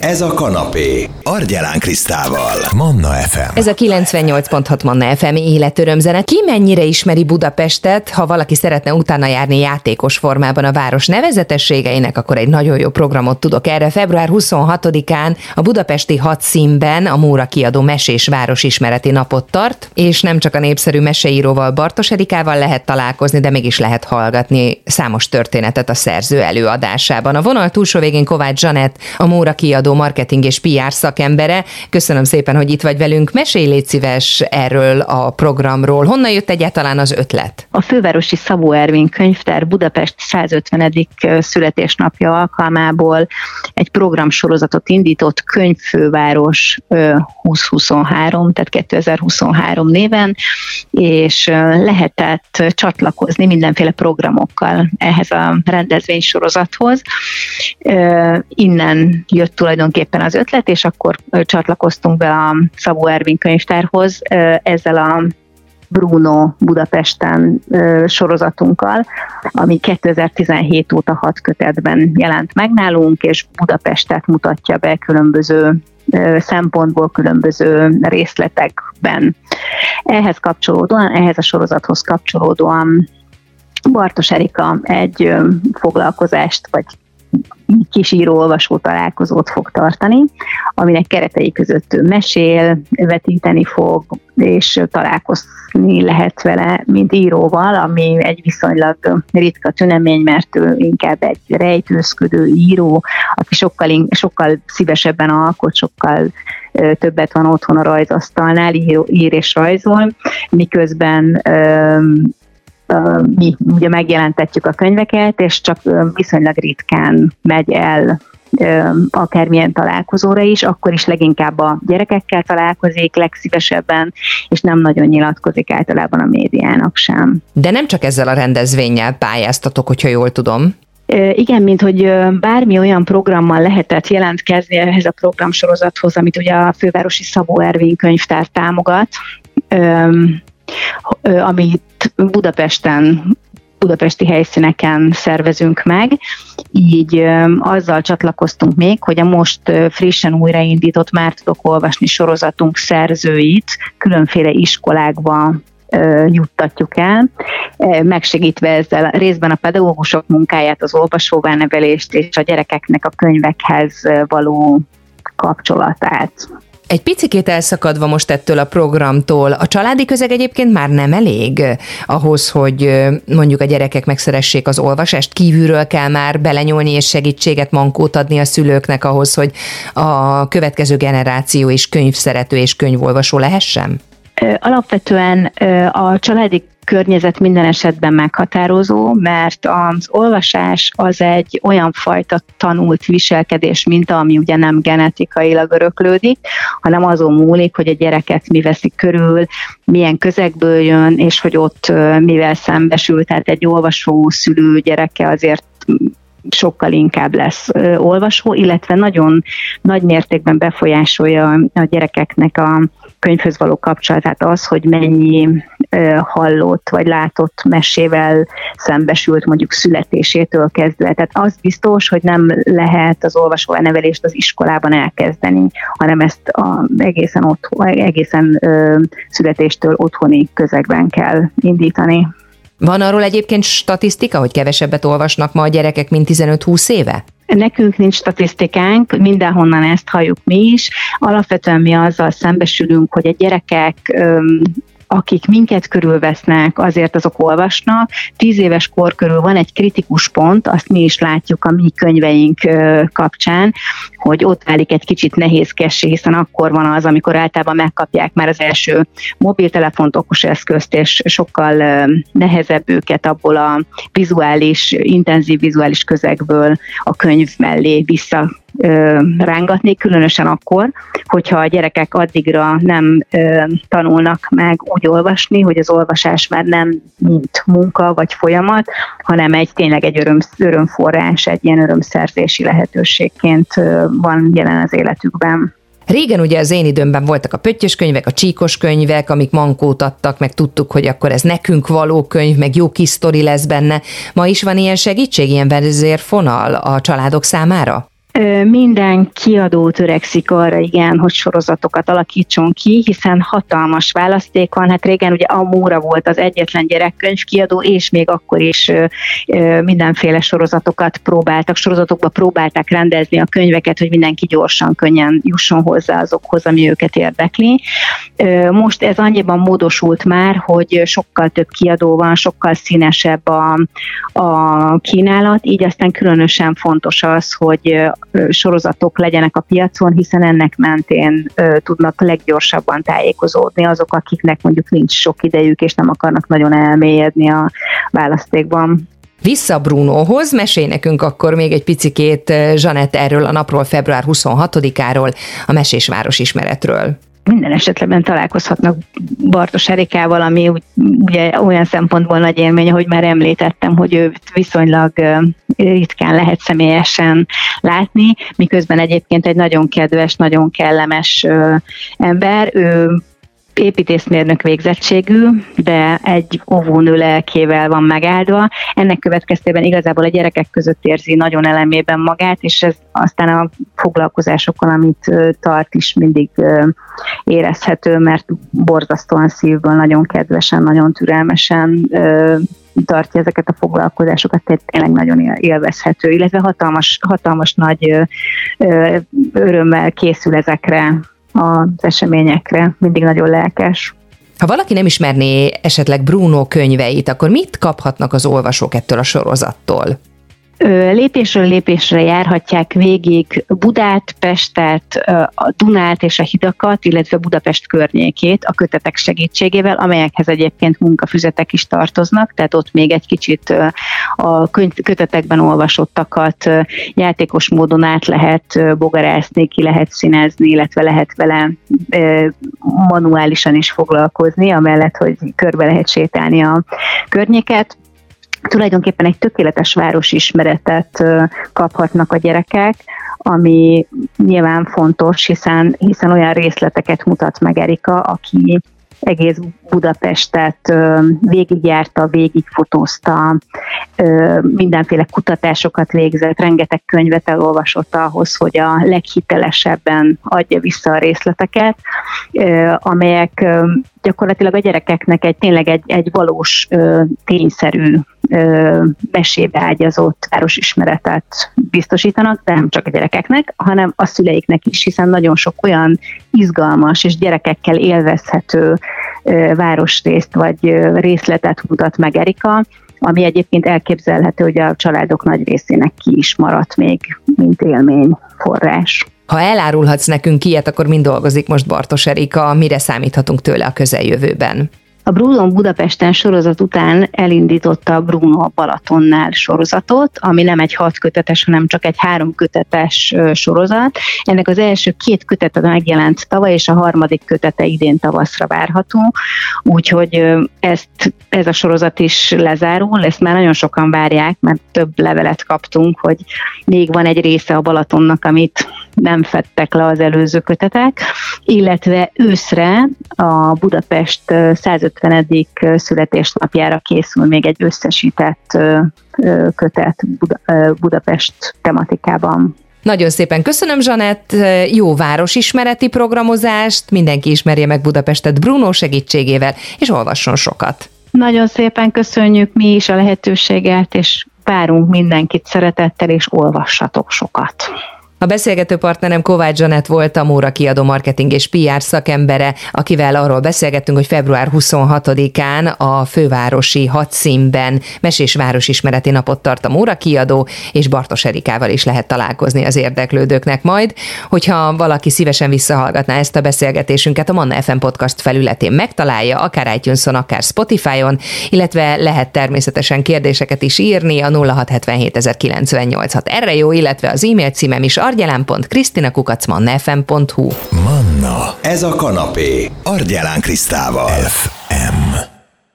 Ez a kanapé. Argyelán Krisztával. Manna FM. Ez a 98.6 Manna FM életörömzene. Ki mennyire ismeri Budapestet, ha valaki szeretne utána járni játékos formában a város nevezetességeinek, akkor egy nagyon jó programot tudok erre. Február 26-án a budapesti hat színben a Móra kiadó Mesés Városismereti napot tart, és nem csak a népszerű meseíróval Bartos Erikával lehet találkozni, de mégis lehet hallgatni számos történetet a szerző előadásában. A vonal túlsó végén Kovács Zsanett, a Móra kiadó marketing és PR szakembere. Köszönöm szépen, hogy itt vagy velünk. Mesélj légy szíves erről a programról. Honnan jött egyáltalán az ötlet? A fővárosi Szabó Ervin könyvtár Budapest 150. születésnapja alkalmából egy programsorozatot indított Könyvfőváros 2023, tehát 2023 néven, és lehetett csatlakozni mindenféle programokkal ehhez a rendezvénysorozathoz. Innen jött tulajdonképpen tulajdonképpen az ötlet, és akkor csatlakoztunk be a Szabó Ervin könyvtárhoz ezzel a Bruno Budapesten sorozatunkkal, ami 2017 óta hat kötetben jelent meg nálunk, és Budapestet mutatja be különböző szempontból különböző részletekben. Ehhez kapcsolódóan, ehhez a sorozathoz kapcsolódóan Bartos Erika egy foglalkozást, vagy kis író-olvasó találkozót fog tartani, aminek keretei között mesél, vetíteni fog, és találkozni lehet vele, mint íróval, ami egy viszonylag ritka tünemény, mert ő inkább egy rejtőzködő író, aki sokkal, sokkal szívesebben alkot, sokkal többet van otthon a rajzasztalnál, ír, ír és rajzol, miközben mi ugye megjelentetjük a könyveket, és csak viszonylag ritkán megy el akármilyen találkozóra is, akkor is leginkább a gyerekekkel találkozik legszívesebben, és nem nagyon nyilatkozik általában a médiának sem. De nem csak ezzel a rendezvényel pályáztatok, hogyha jól tudom. Igen, mint hogy bármi olyan programmal lehetett jelentkezni ehhez a programsorozathoz, amit ugye a Fővárosi Szabó Ervin könyvtár támogat, Budapesten budapesti helyszíneken szervezünk meg, így azzal csatlakoztunk még, hogy a most frissen újraindított Már tudok olvasni sorozatunk szerzőit különféle iskolákba juttatjuk el, megsegítve ezzel részben a pedagógusok munkáját, az olvasóvá nevelést és a gyerekeknek a könyvekhez való kapcsolatát. Egy picikét elszakadva most ettől a programtól, a családi közeg egyébként már nem elég ahhoz, hogy mondjuk a gyerekek megszeressék az olvasást, kívülről kell már belenyúlni és segítséget, mankót adni a szülőknek ahhoz, hogy a következő generáció is könyvszerető és könyvolvasó lehessen? Alapvetően a családi környezet minden esetben meghatározó, mert az olvasás az egy olyan fajta tanult viselkedés, mint ami ugye nem genetikailag öröklődik, hanem azon múlik, hogy a gyereket mi veszik körül, milyen közegből jön, és hogy ott mivel szembesül. Tehát egy olvasó szülő gyereke azért sokkal inkább lesz olvasó, illetve nagyon nagy mértékben befolyásolja a gyerekeknek a könyvhöz való kapcsolatát az, hogy mennyi hallott vagy látott mesével szembesült mondjuk születésétől kezdve. Tehát az biztos, hogy nem lehet az olvasó nevelést az iskolában elkezdeni, hanem ezt a, egészen, otthon, egészen ö, születéstől otthoni közegben kell indítani. Van arról egyébként statisztika, hogy kevesebbet olvasnak ma a gyerekek, mint 15-20 éve? Nekünk nincs statisztikánk, mindenhonnan ezt halljuk mi is. Alapvetően mi azzal szembesülünk, hogy a gyerekek akik minket körülvesznek, azért azok olvasnak. Tíz éves kor körül van egy kritikus pont, azt mi is látjuk a mi könyveink kapcsán, hogy ott válik egy kicsit nehézkessé, hiszen akkor van az, amikor általában megkapják már az első mobiltelefont, okos eszközt, és sokkal nehezebb őket abból a vizuális, intenzív vizuális közegből a könyv mellé vissza rángatni, különösen akkor, hogyha a gyerekek addigra nem tanulnak meg úgy olvasni, hogy az olvasás már nem mint munka vagy folyamat, hanem egy tényleg egy öröm, örömforrás, egy ilyen örömszerzési lehetőségként van jelen az életükben. Régen ugye az én időmben voltak a pöttyös könyvek, a csíkos könyvek, amik mankót adtak, meg tudtuk, hogy akkor ez nekünk való könyv, meg jó kis sztori lesz benne. Ma is van ilyen segítség, ilyen vezérfonal a családok számára? Minden kiadó törekszik arra, igen, hogy sorozatokat alakítson ki, hiszen hatalmas választék van. Hát régen ugye Amóra volt az egyetlen gyerekkönyvkiadó, és még akkor is mindenféle sorozatokat próbáltak, sorozatokba próbálták rendezni a könyveket, hogy mindenki gyorsan, könnyen jusson hozzá azokhoz, ami őket érdekli. Most ez annyiban módosult már, hogy sokkal több kiadó van, sokkal színesebb a, a kínálat, így aztán különösen fontos az, hogy sorozatok legyenek a piacon, hiszen ennek mentén tudnak leggyorsabban tájékozódni azok, akiknek mondjuk nincs sok idejük, és nem akarnak nagyon elmélyedni a választékban. Vissza Brunóhoz, mesélj nekünk akkor még egy picikét, Zsanett, erről a napról, február 26-áról, a Mesés Város ismeretről minden esetben találkozhatnak Bartos Erikával, ami ugye olyan szempontból nagy élmény, hogy már említettem, hogy őt viszonylag ritkán lehet személyesen látni, miközben egyébként egy nagyon kedves, nagyon kellemes ember. Ő építészmérnök végzettségű, de egy óvónő lelkével van megáldva. Ennek következtében igazából a gyerekek között érzi nagyon elemében magát, és ez aztán a foglalkozásokon, amit tart is mindig érezhető, mert borzasztóan szívből, nagyon kedvesen, nagyon türelmesen tartja ezeket a foglalkozásokat, tehát tényleg nagyon élvezhető, illetve hatalmas, hatalmas nagy örömmel készül ezekre az eseményekre, mindig nagyon lelkes. Ha valaki nem ismerné esetleg Bruno könyveit, akkor mit kaphatnak az olvasók ettől a sorozattól? Lépésről lépésre járhatják végig Budát, Pestet, a Dunát és a hidakat, illetve Budapest környékét a kötetek segítségével, amelyekhez egyébként munkafüzetek is tartoznak, tehát ott még egy kicsit a kötetekben olvasottakat játékos módon át lehet bogarászni, ki lehet színezni, illetve lehet vele manuálisan is foglalkozni, amellett, hogy körbe lehet sétálni a környéket tulajdonképpen egy tökéletes városismeretet kaphatnak a gyerekek, ami nyilván fontos, hiszen, hiszen olyan részleteket mutat meg Erika, aki egész Budapestet végigjárta, végigfotózta, mindenféle kutatásokat végzett, rengeteg könyvet elolvasott ahhoz, hogy a leghitelesebben adja vissza a részleteket, amelyek gyakorlatilag a gyerekeknek egy tényleg egy, egy valós tényszerű mesébe ágyazott városismeretet biztosítanak, de nem csak a gyerekeknek, hanem a szüleiknek is, hiszen nagyon sok olyan izgalmas és gyerekekkel élvezhető városrészt vagy részletet mutat meg Erika, ami egyébként elképzelhető, hogy a családok nagy részének ki is maradt még, mint élmény forrás. Ha elárulhatsz nekünk ilyet, akkor mind dolgozik most Bartos Erika, mire számíthatunk tőle a közeljövőben? A Bruno Budapesten sorozat után elindította a Bruno Balatonnál sorozatot, ami nem egy hat kötetes, hanem csak egy három kötetes sorozat. Ennek az első két kötete megjelent tavaly, és a harmadik kötete idén tavaszra várható, úgyhogy ezt, ez a sorozat is lezárul, ezt már nagyon sokan várják, mert több levelet kaptunk, hogy még van egy része a Balatonnak, amit nem fettek le az előző kötetek, illetve őszre a Budapest 150. születésnapjára készül még egy összesített kötet Budapest tematikában. Nagyon szépen köszönöm, Zsanett, jó városismereti programozást, mindenki ismerje meg Budapestet Bruno segítségével, és olvasson sokat. Nagyon szépen köszönjük mi is a lehetőséget, és várunk mindenkit szeretettel, és olvassatok sokat. A beszélgető partnerem Kovács Zsanett volt a Móra kiadó marketing és PR szakembere, akivel arról beszélgettünk, hogy február 26-án a fővárosi hadszínben Mesés Városismereti napot tart a Móra kiadó, és Bartos Erikával is lehet találkozni az érdeklődőknek majd. Hogyha valaki szívesen visszahallgatná ezt a beszélgetésünket, a Manna FM podcast felületén megtalálja, akár itunes akár Spotify-on, illetve lehet természetesen kérdéseket is írni a 0677 Erre jó, illetve az e-mail címem is argyelán.krisztinakukacmannafm.hu Manna, ez a kanapé, Argyelán Krisztával. FM.